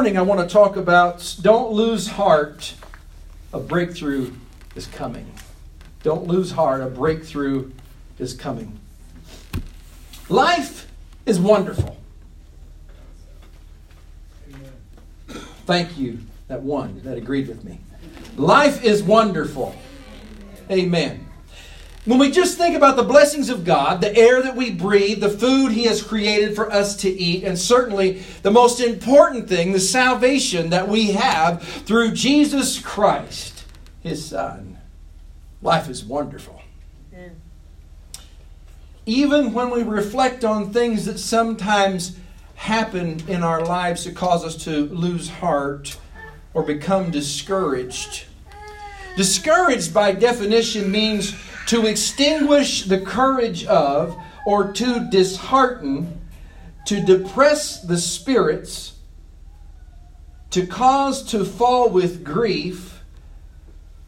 morning I want to talk about don't lose heart, a breakthrough is coming. Don't lose heart, a breakthrough is coming. Life is wonderful. Thank you, that one that agreed with me. Life is wonderful. Amen. When we just think about the blessings of God, the air that we breathe, the food He has created for us to eat, and certainly the most important thing, the salvation that we have through Jesus Christ, His Son, life is wonderful. Even when we reflect on things that sometimes happen in our lives to cause us to lose heart or become discouraged. Discouraged, by definition, means to extinguish the courage of or to dishearten, to depress the spirits, to cause to fall with grief,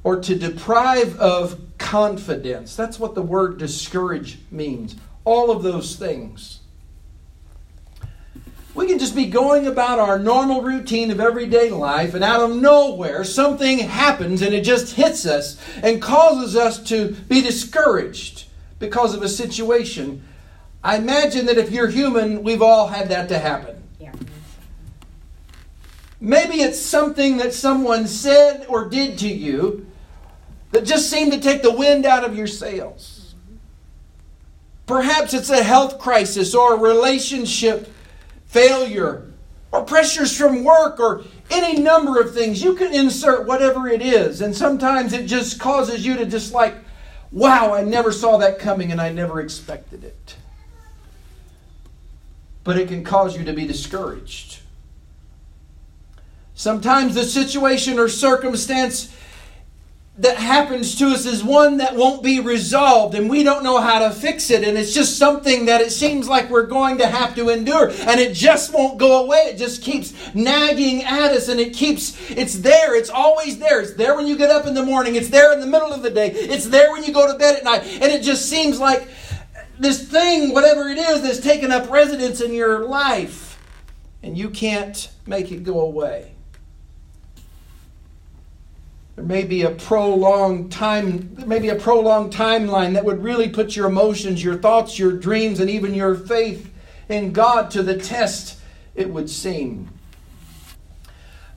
or to deprive of confidence. That's what the word discourage means. All of those things. Can just be going about our normal routine of everyday life, and out of nowhere, something happens and it just hits us and causes us to be discouraged because of a situation. I imagine that if you're human, we've all had that to happen. Yeah. Maybe it's something that someone said or did to you that just seemed to take the wind out of your sails. Mm-hmm. Perhaps it's a health crisis or a relationship failure, or pressures from work, or any number of things. You can insert whatever it is, and sometimes it just causes you to just like, wow, I never saw that coming and I never expected it. But it can cause you to be discouraged. Sometimes the situation or circumstance that happens to us is one that won't be resolved and we don't know how to fix it and it's just something that it seems like we're going to have to endure and it just won't go away. It just keeps nagging at us and it keeps it's there. It's always there. It's there when you get up in the morning. It's there in the middle of the day. It's there when you go to bed at night. And it just seems like this thing whatever it is that's taken up residence in your life and you can't make it go away there may be a prolonged time, there may be a prolonged timeline that would really put your emotions, your thoughts, your dreams, and even your faith in God to the test, it would seem.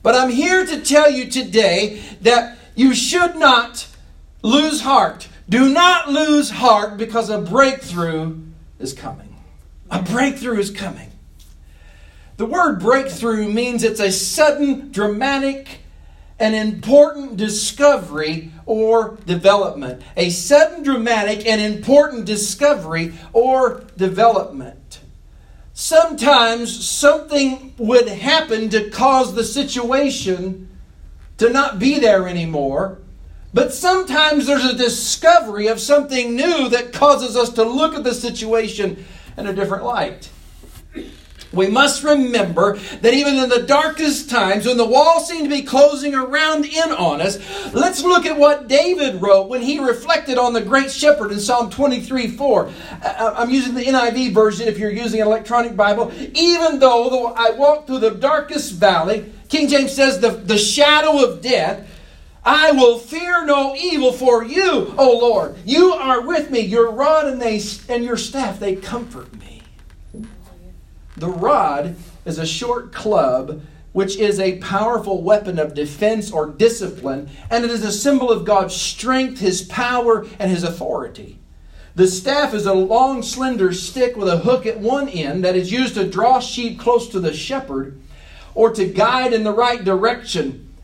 But I'm here to tell you today that you should not lose heart. Do not lose heart because a breakthrough is coming. A breakthrough is coming. The word breakthrough means it's a sudden, dramatic, an important discovery or development. A sudden, dramatic, and important discovery or development. Sometimes something would happen to cause the situation to not be there anymore. But sometimes there's a discovery of something new that causes us to look at the situation in a different light. We must remember that even in the darkest times, when the walls seem to be closing around in on us, let's look at what David wrote when he reflected on the great shepherd in Psalm 23 4. Uh, uh, I'm using the NIV version if you're using an electronic Bible. Even though I walk through the darkest valley, King James says, the, the shadow of death, I will fear no evil for you, O Lord. You are with me. Your rod and, they, and your staff, they comfort me. The rod is a short club which is a powerful weapon of defense or discipline, and it is a symbol of God's strength, His power, and His authority. The staff is a long, slender stick with a hook at one end that is used to draw sheep close to the shepherd or to guide in the right direction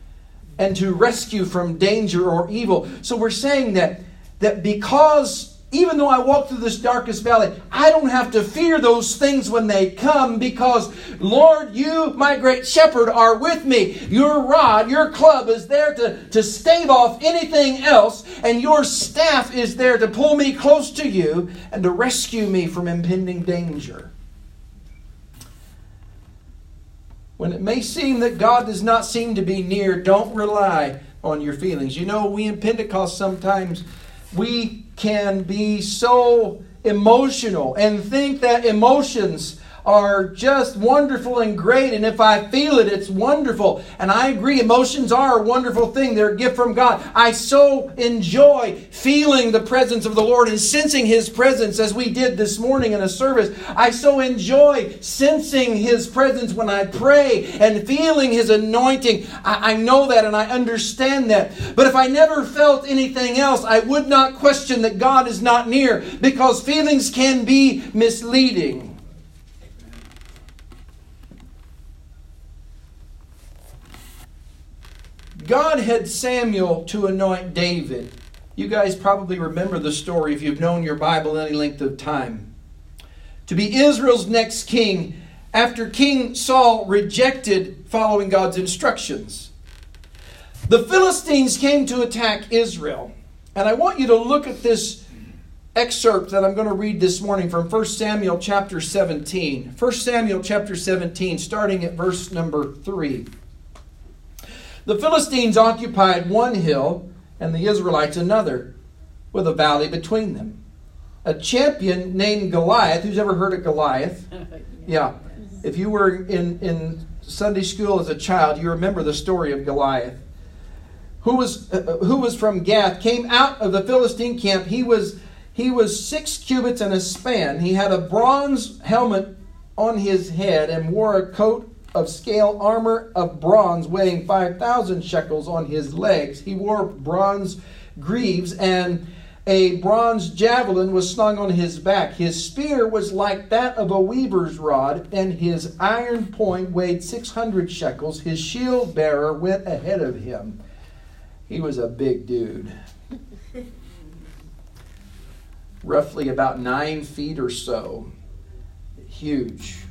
and to rescue from danger or evil. So we're saying that, that because even though I walk through this darkest valley, I don't have to fear those things when they come because, Lord, you, my great shepherd, are with me. Your rod, your club is there to, to stave off anything else, and your staff is there to pull me close to you and to rescue me from impending danger. When it may seem that God does not seem to be near, don't rely on your feelings. You know, we in Pentecost sometimes we can be so emotional and think that emotions are just wonderful and great. And if I feel it, it's wonderful. And I agree, emotions are a wonderful thing. They're a gift from God. I so enjoy feeling the presence of the Lord and sensing His presence as we did this morning in a service. I so enjoy sensing His presence when I pray and feeling His anointing. I, I know that and I understand that. But if I never felt anything else, I would not question that God is not near because feelings can be misleading. God had Samuel to anoint David. You guys probably remember the story if you've known your Bible any length of time. To be Israel's next king after King Saul rejected following God's instructions. The Philistines came to attack Israel. And I want you to look at this excerpt that I'm going to read this morning from 1 Samuel chapter 17. 1 Samuel chapter 17, starting at verse number 3. The Philistines occupied one hill and the Israelites another, with a valley between them. A champion named Goliath, who's ever heard of Goliath? Yeah. If you were in, in Sunday school as a child, you remember the story of Goliath. Who was, uh, who was from Gath, came out of the Philistine camp. He was, he was six cubits and a span. He had a bronze helmet on his head and wore a coat of scale armor of bronze weighing 5,000 shekels on his legs. He wore bronze greaves, and a bronze javelin was slung on his back. His spear was like that of a weaver's rod, and his iron point weighed 600 shekels. His shield bearer went ahead of him. He was a big dude. Roughly about nine feet or so. Huge.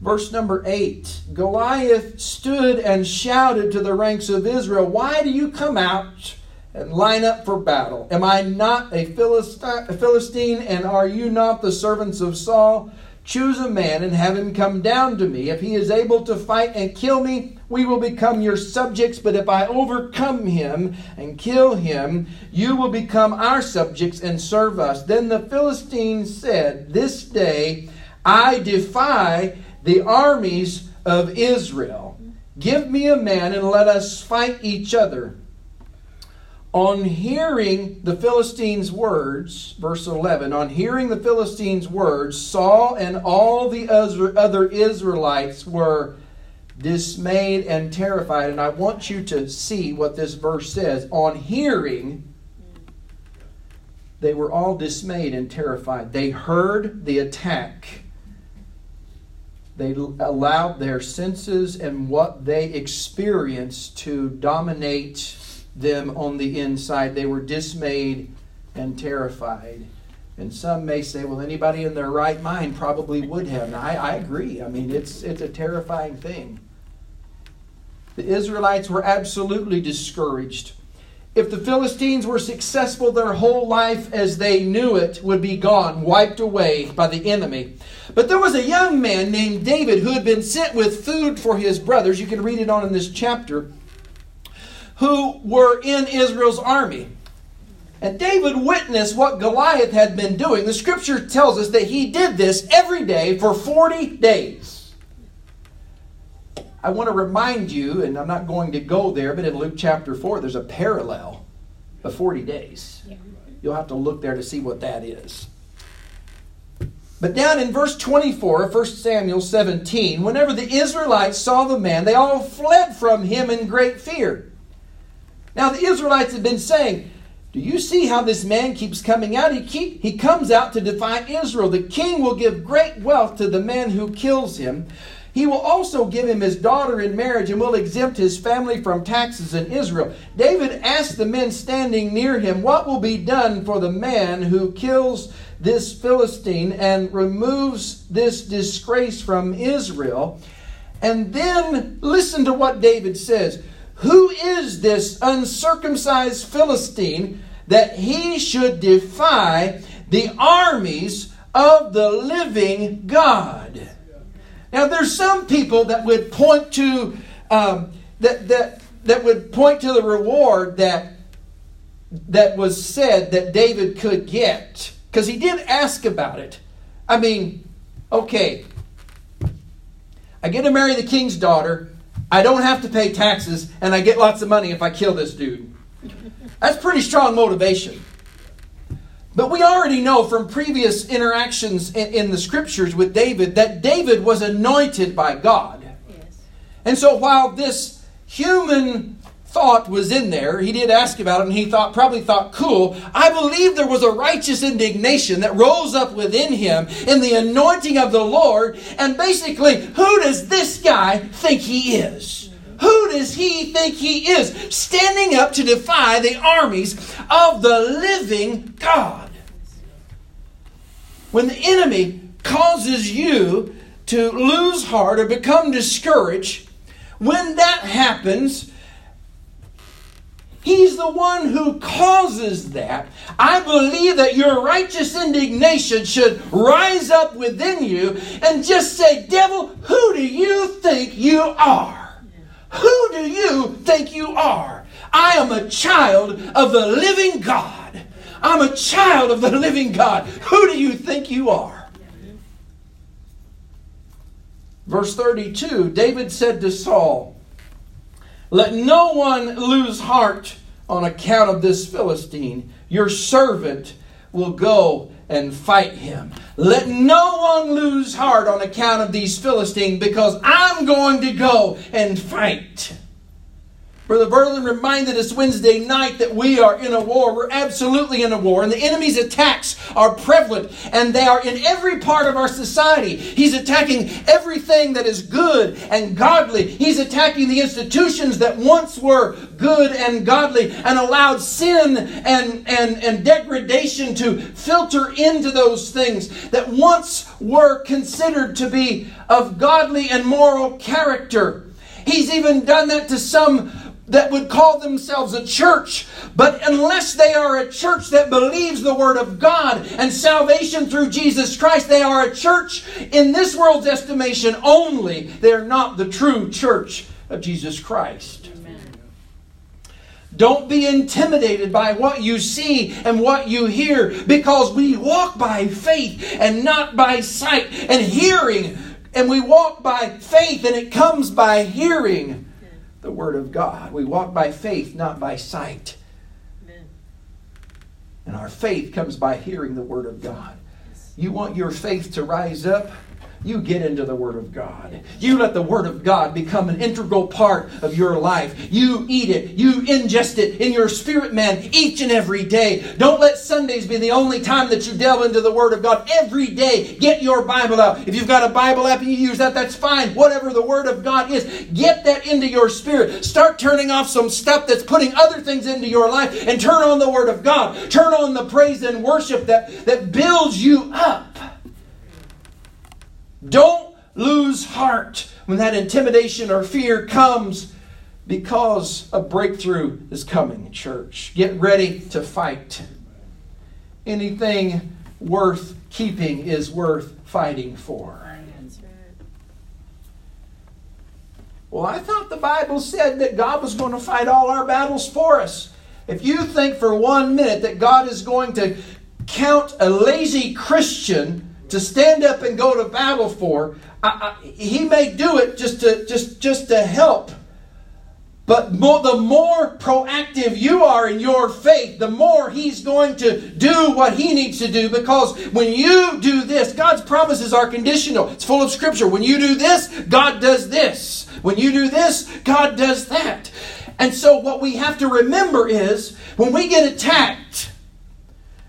Verse number 8 Goliath stood and shouted to the ranks of Israel, Why do you come out and line up for battle? Am I not a Philistine, and are you not the servants of Saul? Choose a man and have him come down to me. If he is able to fight and kill me, we will become your subjects. But if I overcome him and kill him, you will become our subjects and serve us. Then the Philistines said, This day I defy the armies of Israel. Give me a man and let us fight each other. On hearing the Philistines' words, verse 11, on hearing the Philistines' words, Saul and all the other Israelites were dismayed and terrified. And I want you to see what this verse says. On hearing, they were all dismayed and terrified. They heard the attack they allowed their senses and what they experienced to dominate them on the inside. They were dismayed and terrified. And some may say, well, anybody in their right mind probably would have. And I, I agree. I mean, it's, it's a terrifying thing. The Israelites were absolutely discouraged. If the Philistines were successful, their whole life as they knew it would be gone, wiped away by the enemy. But there was a young man named David who had been sent with food for his brothers. You can read it on in this chapter. Who were in Israel's army. And David witnessed what Goliath had been doing. The scripture tells us that he did this every day for 40 days. I want to remind you, and I'm not going to go there, but in Luke chapter 4, there's a parallel of 40 days. You'll have to look there to see what that is. But down in verse 24 of 1 Samuel 17, whenever the Israelites saw the man, they all fled from him in great fear. Now, the Israelites had been saying, Do you see how this man keeps coming out? He, keep, he comes out to defy Israel. The king will give great wealth to the man who kills him. He will also give him his daughter in marriage and will exempt his family from taxes in Israel. David asked the men standing near him, What will be done for the man who kills this Philistine and removes this disgrace from Israel. And then listen to what David says. Who is this uncircumcised Philistine that he should defy the armies of the living God? Now, there's some people that would point to um, that that that would point to the reward that that was said that David could get because he did ask about it. I mean, okay, I get to marry the king's daughter, I don't have to pay taxes, and I get lots of money if I kill this dude. That's pretty strong motivation. But we already know from previous interactions in, in, the scriptures with David that David was anointed by God. Yes. And so while this human thought was in there, he did ask about it and he thought probably thought, cool, I believe there was a righteous indignation that rose up within him in the anointing of the Lord. And basically, who does this guy think he is? Who does he think he is? Standing up to defy the armies of the living God when the enemy causes you to lose heart or become discouraged, when that happens, He's the one who causes that. I believe that your righteous indignation should rise up within you and just say, Devil, who do you think you are? Who do you think you are? I am a child of the living God. I'm a child of the living God. Who do you think you are? Verse 32 David said to Saul, Let no one lose heart on account of this Philistine. Your servant will go and fight him. Let no one lose heart on account of these Philistines because I'm going to go and fight. Brother Berlin reminded us Wednesday night that we are in a war. We're absolutely in a war. And the enemy's attacks are prevalent and they are in every part of our society. He's attacking everything that is good and godly. He's attacking the institutions that once were good and godly and allowed sin and, and, and degradation to filter into those things that once were considered to be of godly and moral character. He's even done that to some that would call themselves a church, but unless they are a church that believes the Word of God and salvation through Jesus Christ, they are a church in this world's estimation only. They're not the true church of Jesus Christ. Don't be intimidated by what you see and what you hear because we walk by faith and not by sight and hearing. And we walk by faith and it comes by hearing the Word of God. We walk by faith, not by sight. And our faith comes by hearing the Word of God. You want your faith to rise up? You get into the Word of God. You let the Word of God become an integral part of your life. You eat it. You ingest it in your spirit man each and every day. Don't let Sundays be the only time that you delve into the Word of God. Every day, get your Bible out. If you've got a Bible app and you use that, that's fine. Whatever the Word of God is, get that into your spirit. Start turning off some stuff that's putting other things into your life and turn on the Word of God. Turn on the praise and worship that, that builds you up. Don't lose heart when that intimidation or fear comes because a breakthrough is coming, church. Get ready to fight. Anything worth keeping is worth fighting for. Well, I thought the Bible said that God was going to fight all our battles for us. If you think for one minute that God is going to count a lazy Christian to stand up and go to battle for. I, I, he may do it just to just just to help. But more, the more proactive you are in your faith, the more He's going to do what He needs to do. Because when you do this, God's promises are conditional. It's full of Scripture. When you do this, God does this. When you do this, God does that. And so, what we have to remember is when we get attacked,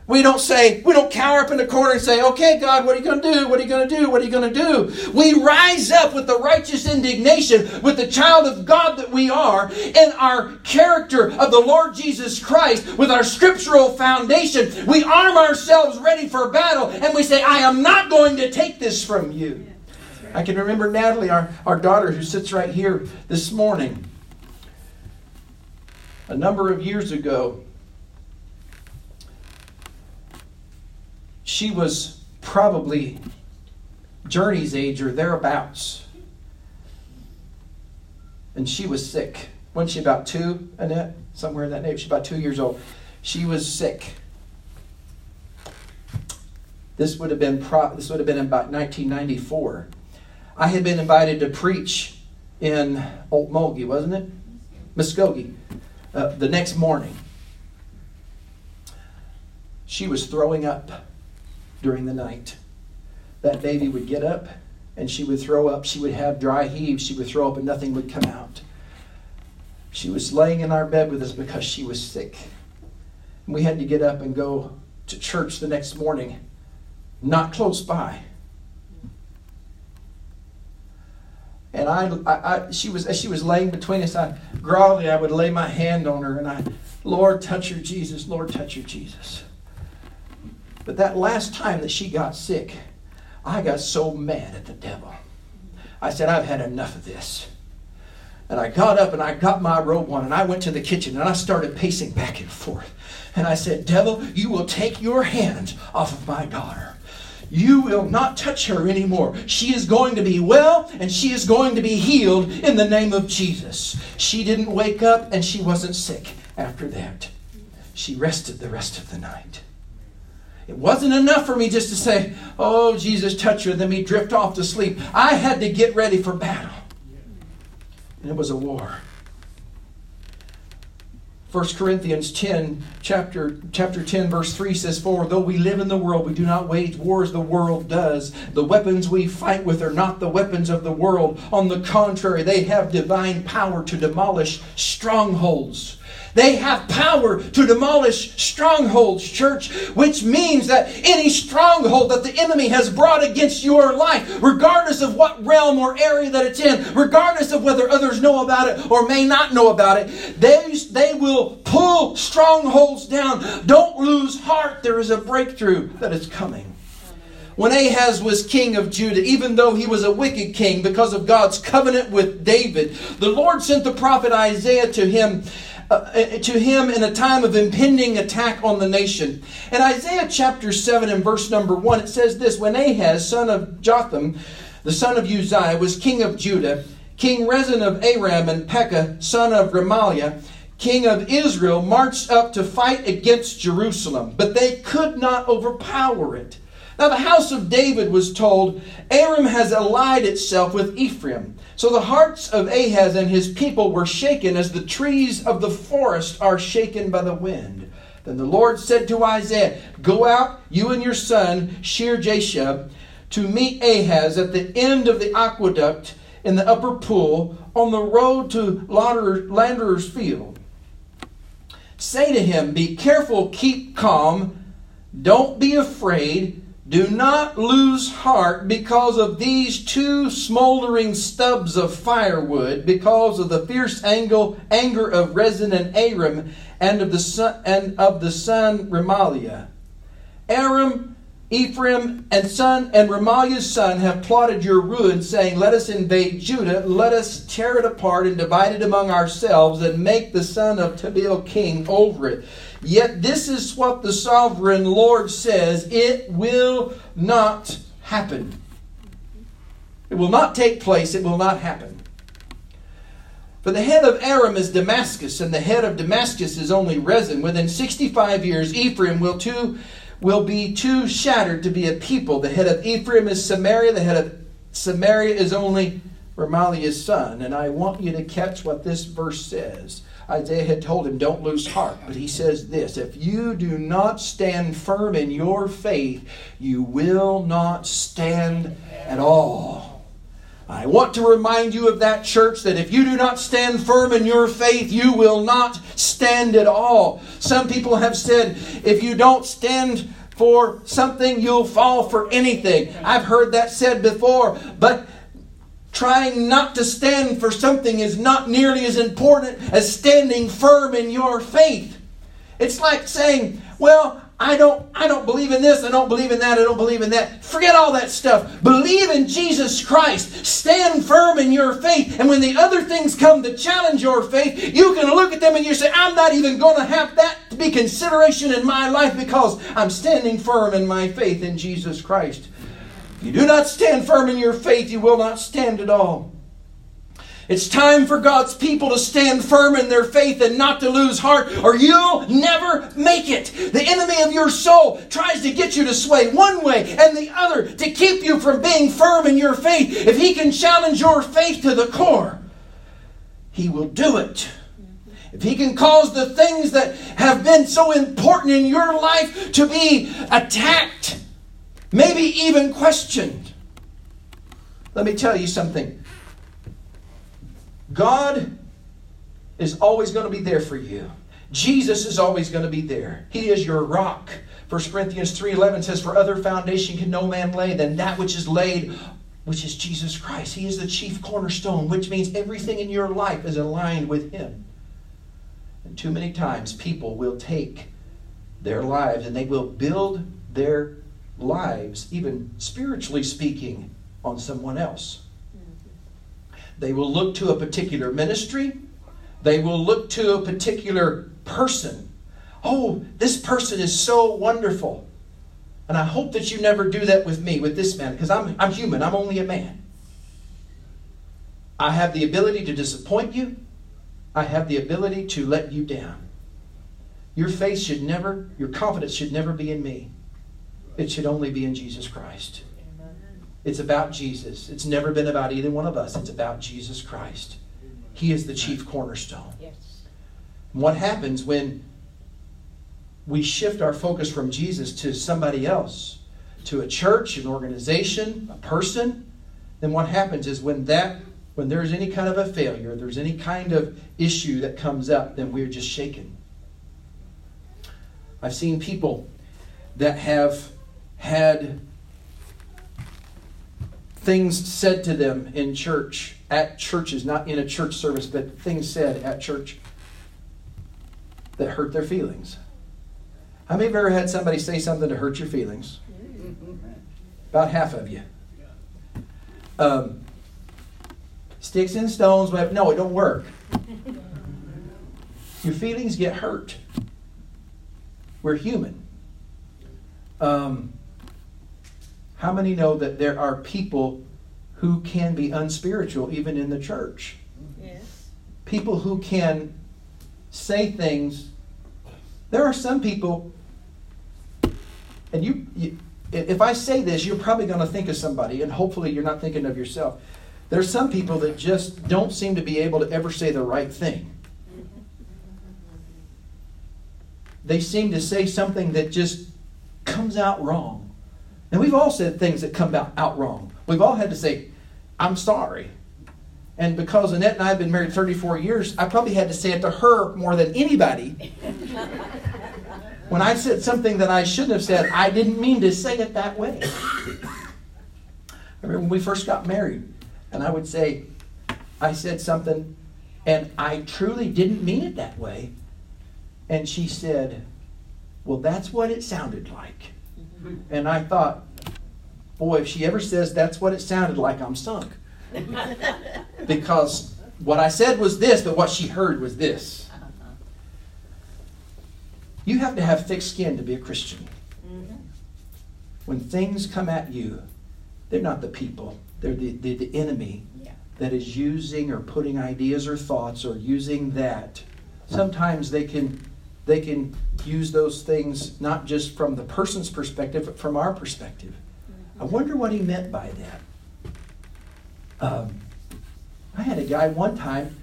we don't say, we don't cower up in the corner and say, okay, God, what are you going to do? What are you going to do? What are you going to do? We rise up with the righteous indignation, with the child of God that we are, in our character of the Lord Jesus Christ, with our scriptural foundation. We arm ourselves ready for battle, and we say, I am not going to take this from you. I can remember Natalie, our, our daughter, who sits right here this morning. A number of years ago, she was probably Journey's age or thereabouts. And she was sick. Wasn't she about two, Annette? Somewhere in that neighborhood. She's about two years old. She was sick. This would have been pro- this would have been about 1994. I had been invited to preach in Okmulgee, wasn't it? Muskogee, uh, the next morning. She was throwing up during the night. That baby would get up and she would throw up. She would have dry heaves. She would throw up and nothing would come out. She was laying in our bed with us because she was sick. And we had to get up and go to church the next morning, not close by. And I, I, I, she was as she was laying between us, I grovelly I would lay my hand on her and I, Lord, touch her, Jesus, Lord, touch her, Jesus. But that last time that she got sick, I got so mad at the devil. I said, I've had enough of this. And I got up and I got my robe on and I went to the kitchen and I started pacing back and forth. And I said, Devil, you will take your hands off of my daughter. You will not touch her anymore. She is going to be well and she is going to be healed in the name of Jesus. She didn't wake up and she wasn't sick after that. She rested the rest of the night. It wasn't enough for me just to say, Oh, Jesus, touch her, then me drift off to sleep. I had to get ready for battle. And it was a war. 1 Corinthians 10, chapter, chapter 10, verse 3 says, For though we live in the world, we do not wage war as the world does. The weapons we fight with are not the weapons of the world. On the contrary, they have divine power to demolish strongholds. They have power to demolish strongholds, church, which means that any stronghold that the enemy has brought against your life, regardless of what realm or area that it's in, regardless of whether others know about it or may not know about it, they, they will pull strongholds down. Don't lose heart. There is a breakthrough that is coming when Ahaz was king of Judah, even though he was a wicked king because of God's covenant with David, the Lord sent the prophet Isaiah to him uh, to him in a time of impending attack on the nation. In Isaiah chapter 7 and verse number 1, it says this When Ahaz, son of Jotham, the son of Uzziah, was king of Judah, King Rezin of Aram and Pekah, son of Remaliah, king of Israel, marched up to fight against Jerusalem, but they could not overpower it. Now, the house of David was told, Aram has allied itself with Ephraim. So the hearts of Ahaz and his people were shaken as the trees of the forest are shaken by the wind. Then the Lord said to Isaiah, Go out, you and your son, Shear-jashub, to meet Ahaz at the end of the aqueduct in the upper pool on the road to Launderer's field. Say to him, Be careful, keep calm, don't be afraid do not lose heart because of these two smoldering stubs of firewood, because of the fierce anger of Rezin and Aram, and of the son, and of the son Remaliah. Aram, Ephraim, and son and Remaliah's son have plotted your ruin, saying, "Let us invade Judah, let us tear it apart and divide it among ourselves, and make the son of Tabeel king over it." Yet this is what the sovereign Lord says it will not happen. It will not take place, it will not happen. For the head of Aram is Damascus, and the head of Damascus is only Rezin. Within 65 years, Ephraim will, too, will be too shattered to be a people. The head of Ephraim is Samaria, the head of Samaria is only Remaliah's son. And I want you to catch what this verse says. Isaiah had told him, Don't lose heart. But he says this If you do not stand firm in your faith, you will not stand at all. I want to remind you of that church that if you do not stand firm in your faith, you will not stand at all. Some people have said, if you don't stand for something, you'll fall for anything. I've heard that said before, but Trying not to stand for something is not nearly as important as standing firm in your faith. It's like saying, well, I don't I don't believe in this, I don't believe in that, I don't believe in that. Forget all that stuff. Believe in Jesus Christ. Stand firm in your faith. And when the other things come to challenge your faith, you can look at them and you say, I'm not even going to have that to be consideration in my life because I'm standing firm in my faith in Jesus Christ. If you do not stand firm in your faith, you will not stand at all. It's time for God's people to stand firm in their faith and not to lose heart, or you'll never make it. The enemy of your soul tries to get you to sway one way and the other to keep you from being firm in your faith. If he can challenge your faith to the core, he will do it. If he can cause the things that have been so important in your life to be attacked, maybe even questioned. Let me tell you something. God is always going to be there for you. Jesus is always going to be there. He is your rock. 1 Corinthians 3:11 says for other foundation can no man lay than that which is laid which is Jesus Christ. He is the chief cornerstone, which means everything in your life is aligned with him. And too many times people will take their lives and they will build their lives even spiritually speaking on someone else. They will look to a particular ministry. They will look to a particular person. Oh, this person is so wonderful. And I hope that you never do that with me, with this man, because I'm, I'm human. I'm only a man. I have the ability to disappoint you. I have the ability to let you down. Your faith should never, your confidence should never be in me. It should only be in Jesus Christ. It's about Jesus. It's never been about either one of us. It's about Jesus Christ. He is the chief cornerstone. Yes. what happens when we shift our focus from Jesus to somebody else, to a church, an organization, a person, then what happens is when that when there's any kind of a failure, there's any kind of issue that comes up, then we're just shaken. I've seen people that have had things said to them in church, at churches, not in a church service, but things said at church that hurt their feelings. How many of you ever had somebody say something to hurt your feelings? About half of you. Um, sticks and stones, but no, it don't work. Your feelings get hurt. We're human. Um, how many know that there are people who can be unspiritual even in the church? Yes. People who can say things. There are some people, and you, you if I say this, you're probably going to think of somebody, and hopefully you're not thinking of yourself. There's some people that just don't seem to be able to ever say the right thing. They seem to say something that just comes out wrong. And we've all said things that come out, out wrong. We've all had to say, I'm sorry. And because Annette and I have been married 34 years, I probably had to say it to her more than anybody. when I said something that I shouldn't have said, I didn't mean to say it that way. I remember when we first got married, and I would say, I said something, and I truly didn't mean it that way. And she said, Well, that's what it sounded like. And I thought, boy, if she ever says that's what it sounded like, I'm sunk. because what I said was this, but what she heard was this. You have to have thick skin to be a Christian. Mm-hmm. When things come at you, they're not the people, they're the, the, the enemy that is using or putting ideas or thoughts or using that. Sometimes they can they can use those things not just from the person's perspective, but from our perspective. I wonder what he meant by that. Um, I had a guy one time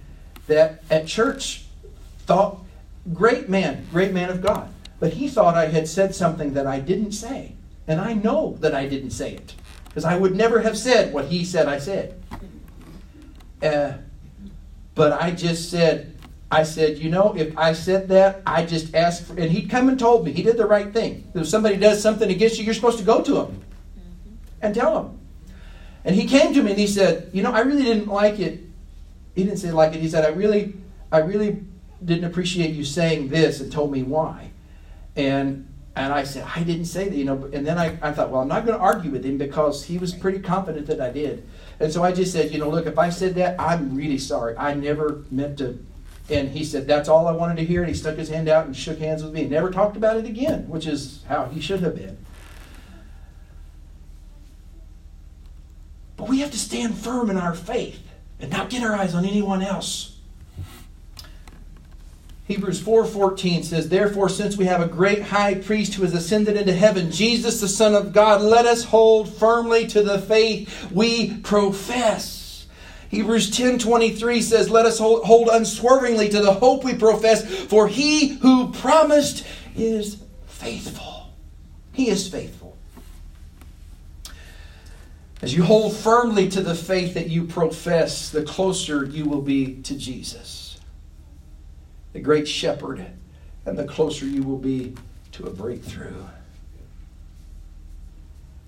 that at church thought, great man, great man of God, but he thought I had said something that I didn't say. And I know that I didn't say it because I would never have said what he said I said. Uh, but I just said, I said, you know, if I said that, I just asked for, and he'd come and told me. He did the right thing. If somebody does something against you, you're supposed to go to him mm-hmm. and tell him. And he came to me and he said, you know, I really didn't like it. He didn't say like it. He said, I really, I really didn't appreciate you saying this and told me why. And and I said, I didn't say that, you know. And then I, I thought, well, I'm not going to argue with him because he was pretty confident that I did. And so I just said, you know, look, if I said that, I'm really sorry. I never meant to and he said, That's all I wanted to hear. And he stuck his hand out and shook hands with me never talked about it again, which is how he should have been. But we have to stand firm in our faith. and not get our eyes on anyone else. Hebrews 4:14 says, "Therefore since we have a great high priest who has ascended into heaven, Jesus the Son of God, let us hold firmly to the faith we profess." Hebrews 10:23 says, "Let us hold, hold unswervingly to the hope we profess, for he who promised is faithful." He is faithful. As you hold firmly to the faith that you profess, the closer you will be to Jesus the great shepherd, and the closer you will be to a breakthrough.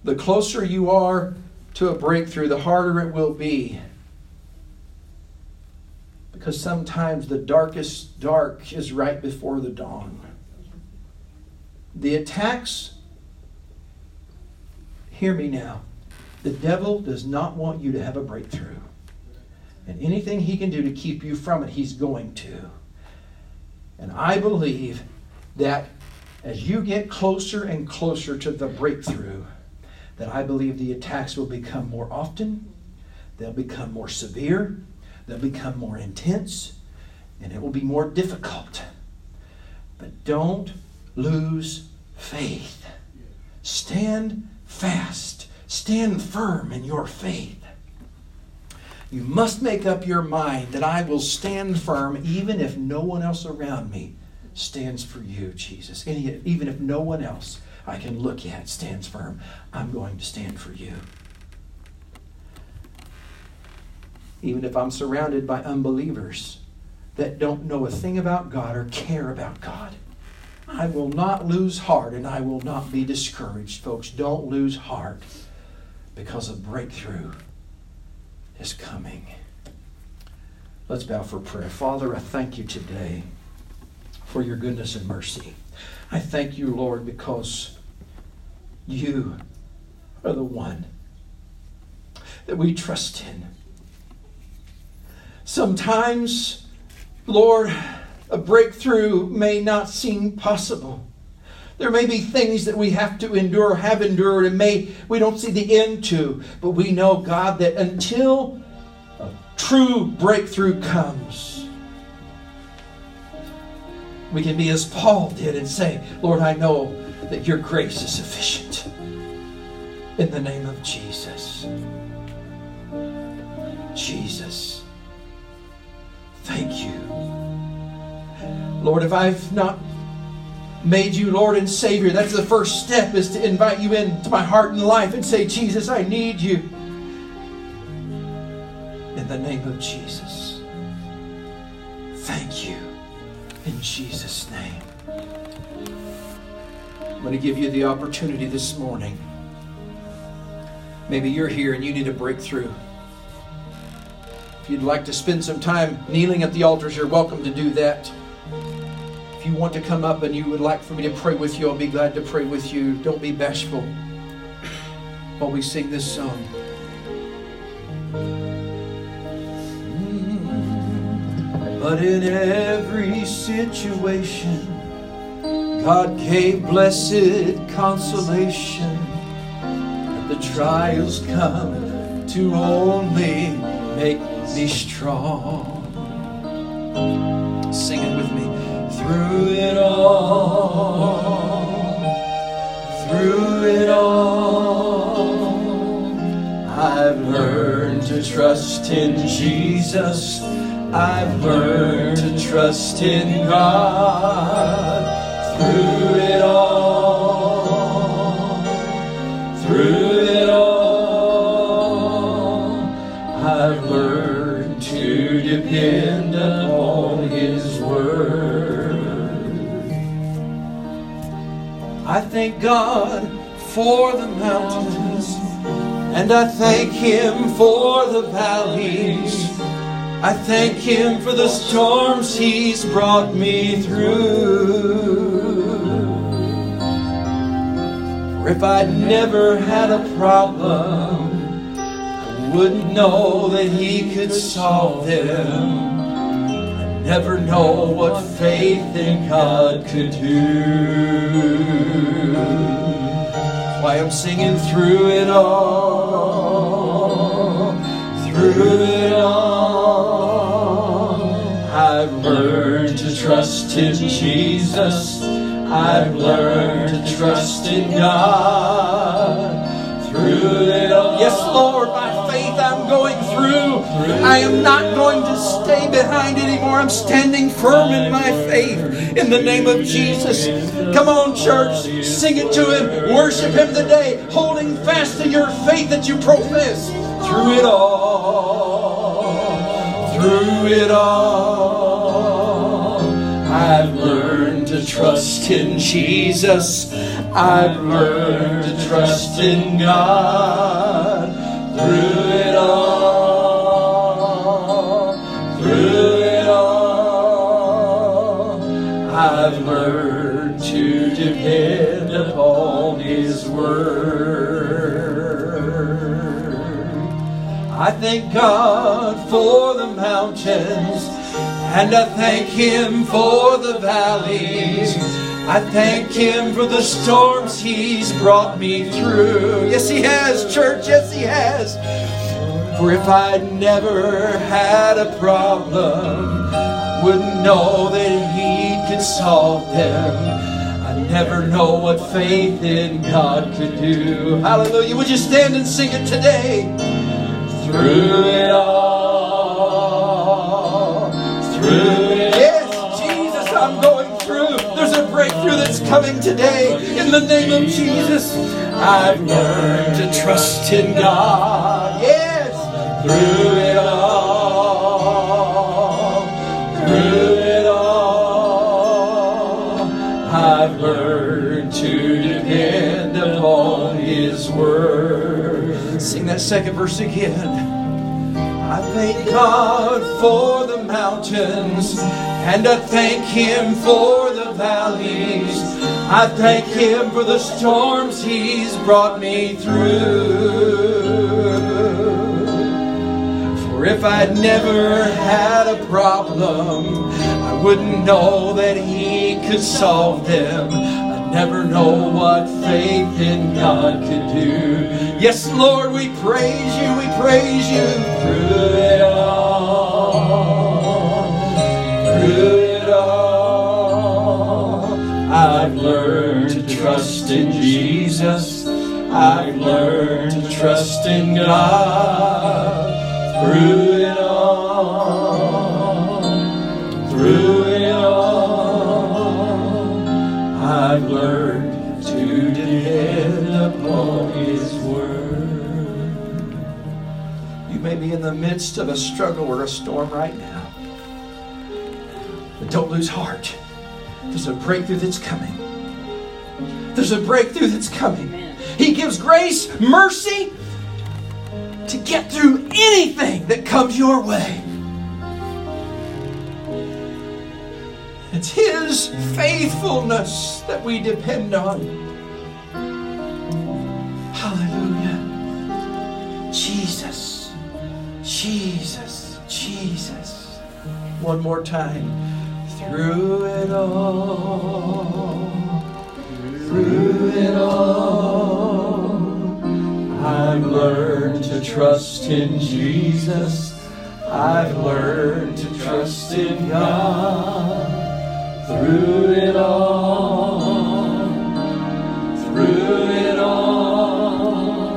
The closer you are to a breakthrough, the harder it will be. Because sometimes the darkest dark is right before the dawn. The attacks, hear me now, the devil does not want you to have a breakthrough. And anything he can do to keep you from it, he's going to. And I believe that as you get closer and closer to the breakthrough, that I believe the attacks will become more often, they'll become more severe, they'll become more intense, and it will be more difficult. But don't lose faith. Stand fast, stand firm in your faith. You must make up your mind that I will stand firm even if no one else around me stands for you, Jesus. Even if no one else I can look at stands firm, I'm going to stand for you. Even if I'm surrounded by unbelievers that don't know a thing about God or care about God, I will not lose heart and I will not be discouraged. Folks, don't lose heart because a breakthrough is coming. Let's bow for prayer. Father, I thank you today for your goodness and mercy. I thank you, Lord, because you are the one that we trust in. Sometimes, Lord, a breakthrough may not seem possible. There may be things that we have to endure, have endured, and may we don't see the end to. But we know, God, that until a true breakthrough comes, we can be as Paul did and say, Lord, I know that your grace is sufficient. In the name of Jesus. Jesus. Thank you. Lord, if I've not made you Lord and Savior, that's the first step is to invite you into my heart and life and say, Jesus, I need you. In the name of Jesus. Thank you. In Jesus' name. I'm going to give you the opportunity this morning. Maybe you're here and you need a breakthrough. You'd like to spend some time kneeling at the altars, you're welcome to do that If you want to come up and you would like for me to pray with you, I'll be glad to pray with you. Don't be bashful while we sing this song. Mm. But in every situation, God gave blessed consolation. The trials come to only make me strong. Sing it with me through it all, through it all, I've learned to trust in Jesus. I've learned to trust in God through it all, I thank God for the mountains, and I thank Him for the valleys. I thank Him for the storms He's brought me through. For if I'd never had a problem, I wouldn't know that He could solve them never know what faith in God could do. Why I'm singing through it all, through it all. I've learned to trust in Jesus. I've learned to trust in God through it all. Yes, Lord, I'm going through. I am not going to stay behind anymore. I'm standing firm in my faith in the name of Jesus. Come on, church, sing it to Him, worship Him today, holding fast to your faith that you profess through it all. Through it all, I've learned to trust in Jesus. I've learned to trust in God through it all. Through it all, I've learned to depend upon His Word. I thank God for the mountains, and I thank Him for the valleys. I thank Him for the storms He's brought me through. Yes, He has, church, yes, He has. For if I'd never had a problem, I wouldn't know that He could solve them. I never know what faith in God could do. Hallelujah. Would you stand and sing it today? Through it all, through breakthrough that's coming today in the name of Jesus. I've learned to trust in God. Yes, through it all, through it all, I've learned to depend upon His word. Sing that second verse again. I thank God for the mountains, and I thank Him for valleys. I thank Him for the storms He's brought me through. For if I'd never had a problem, I wouldn't know that He could solve them. I'd never know what faith in God could do. Yes, Lord, we praise you, we praise you through it all. Through trust in Jesus. I've learned to trust in God. Through it all, through it all, I've learned to depend upon His word. You may be in the midst of a struggle or a storm right now. But don't lose heart. There's a breakthrough that's coming. There's a breakthrough that's coming. He gives grace, mercy to get through anything that comes your way. It's His faithfulness that we depend on. Hallelujah. Jesus, Jesus, Jesus. One more time. Through it all, through it all, I've learned to trust in Jesus. I've learned to trust in God. Through it all, through it all,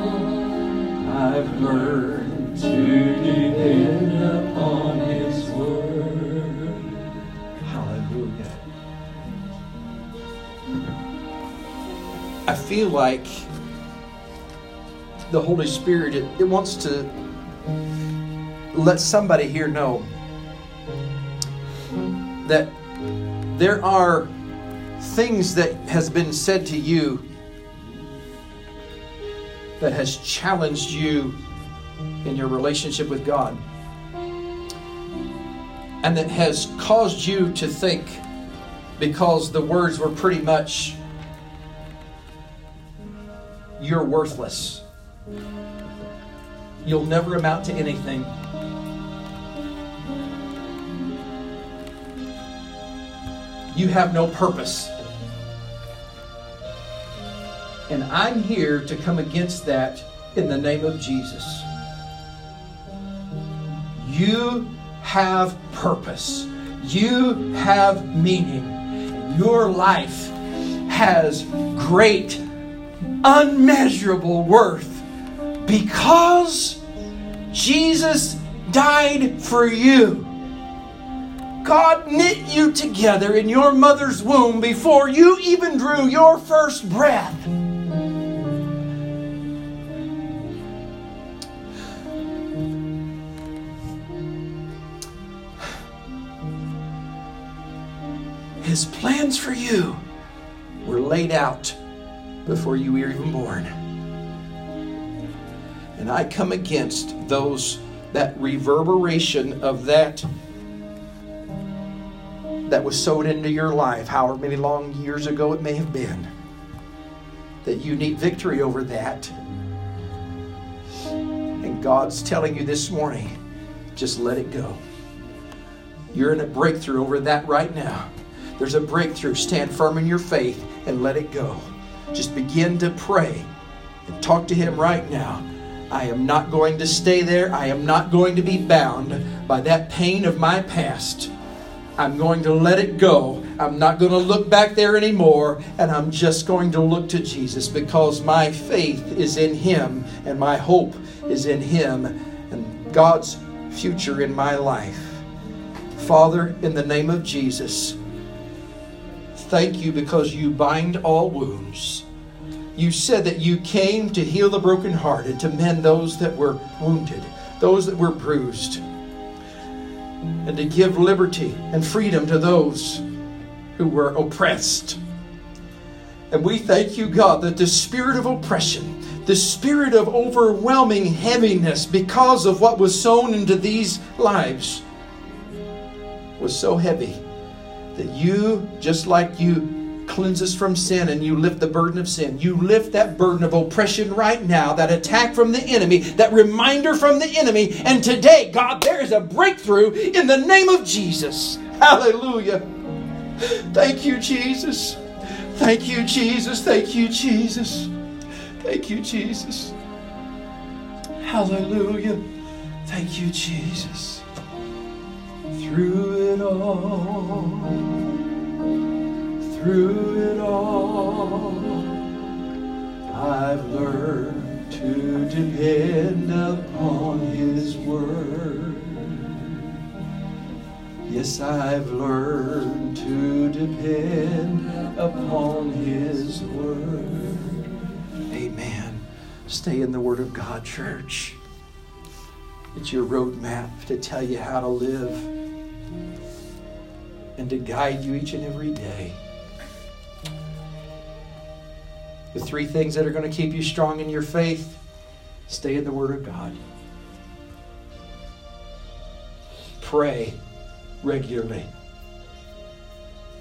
I've learned to depend I feel like the Holy Spirit, it, it wants to let somebody here know that there are things that has been said to you that has challenged you in your relationship with God. And that has caused you to think because the words were pretty much you're worthless you'll never amount to anything you have no purpose. And I'm here to come against that in the name of Jesus. You have purpose. You have meaning. Your life has great, unmeasurable worth because Jesus died for you. God knit you together in your mother's womb before you even drew your first breath. His plans for you were laid out before you were even born. And I come against those that reverberation of that that was sowed into your life, however many long years ago it may have been, that you need victory over that. And God's telling you this morning, just let it go. You're in a breakthrough over that right now. There's a breakthrough. Stand firm in your faith and let it go. Just begin to pray and talk to Him right now. I am not going to stay there. I am not going to be bound by that pain of my past. I'm going to let it go. I'm not going to look back there anymore, and I'm just going to look to Jesus because my faith is in Him and my hope is in Him and God's future in my life. Father, in the name of Jesus, thank you because you bind all wounds. You said that you came to heal the brokenhearted, to mend those that were wounded, those that were bruised and to give liberty and freedom to those who were oppressed. And we thank you, God, that the spirit of oppression, the spirit of overwhelming heaviness because of what was sown into these lives, was so heavy that you, just like you cleanse us from sin and you lift the burden of sin. You lift that burden of oppression right now, that attack from the enemy, that reminder from the enemy. And today, God, there is a breakthrough in the name of Jesus. Hallelujah. Thank you, Jesus. Thank you, Jesus. Thank you, Jesus. Thank you, Jesus. Hallelujah. Thank you, Jesus. Through it all through it all, I've learned to depend upon His Word. Yes, I've learned to depend upon His Word. Amen. Stay in the Word of God, church. It's your roadmap to tell you how to live and to guide you each and every day. The three things that are going to keep you strong in your faith stay in the Word of God. Pray regularly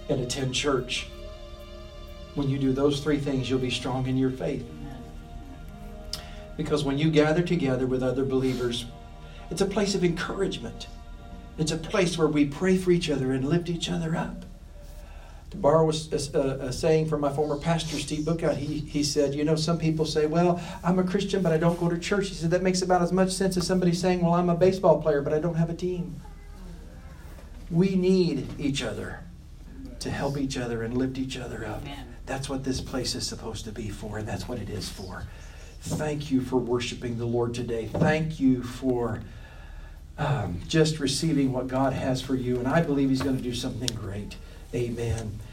and attend church. When you do those three things, you'll be strong in your faith. Because when you gather together with other believers, it's a place of encouragement. It's a place where we pray for each other and lift each other up to borrow a, a, a, saying from my former pastor, Steve Bookout, he, he said, You know, some people say, Well, I'm a Christian, but I don't go to church. He said, That makes about as much sense as somebody saying, Well, I'm a baseball player, but I don't have a team. We need each other to help each other and lift each other up. That's what this place is supposed to be for, and that's what it is for. Thank you for worshiping the Lord today. Thank you for um, just receiving what God has for you, and I believe He's going to do something great. Amen.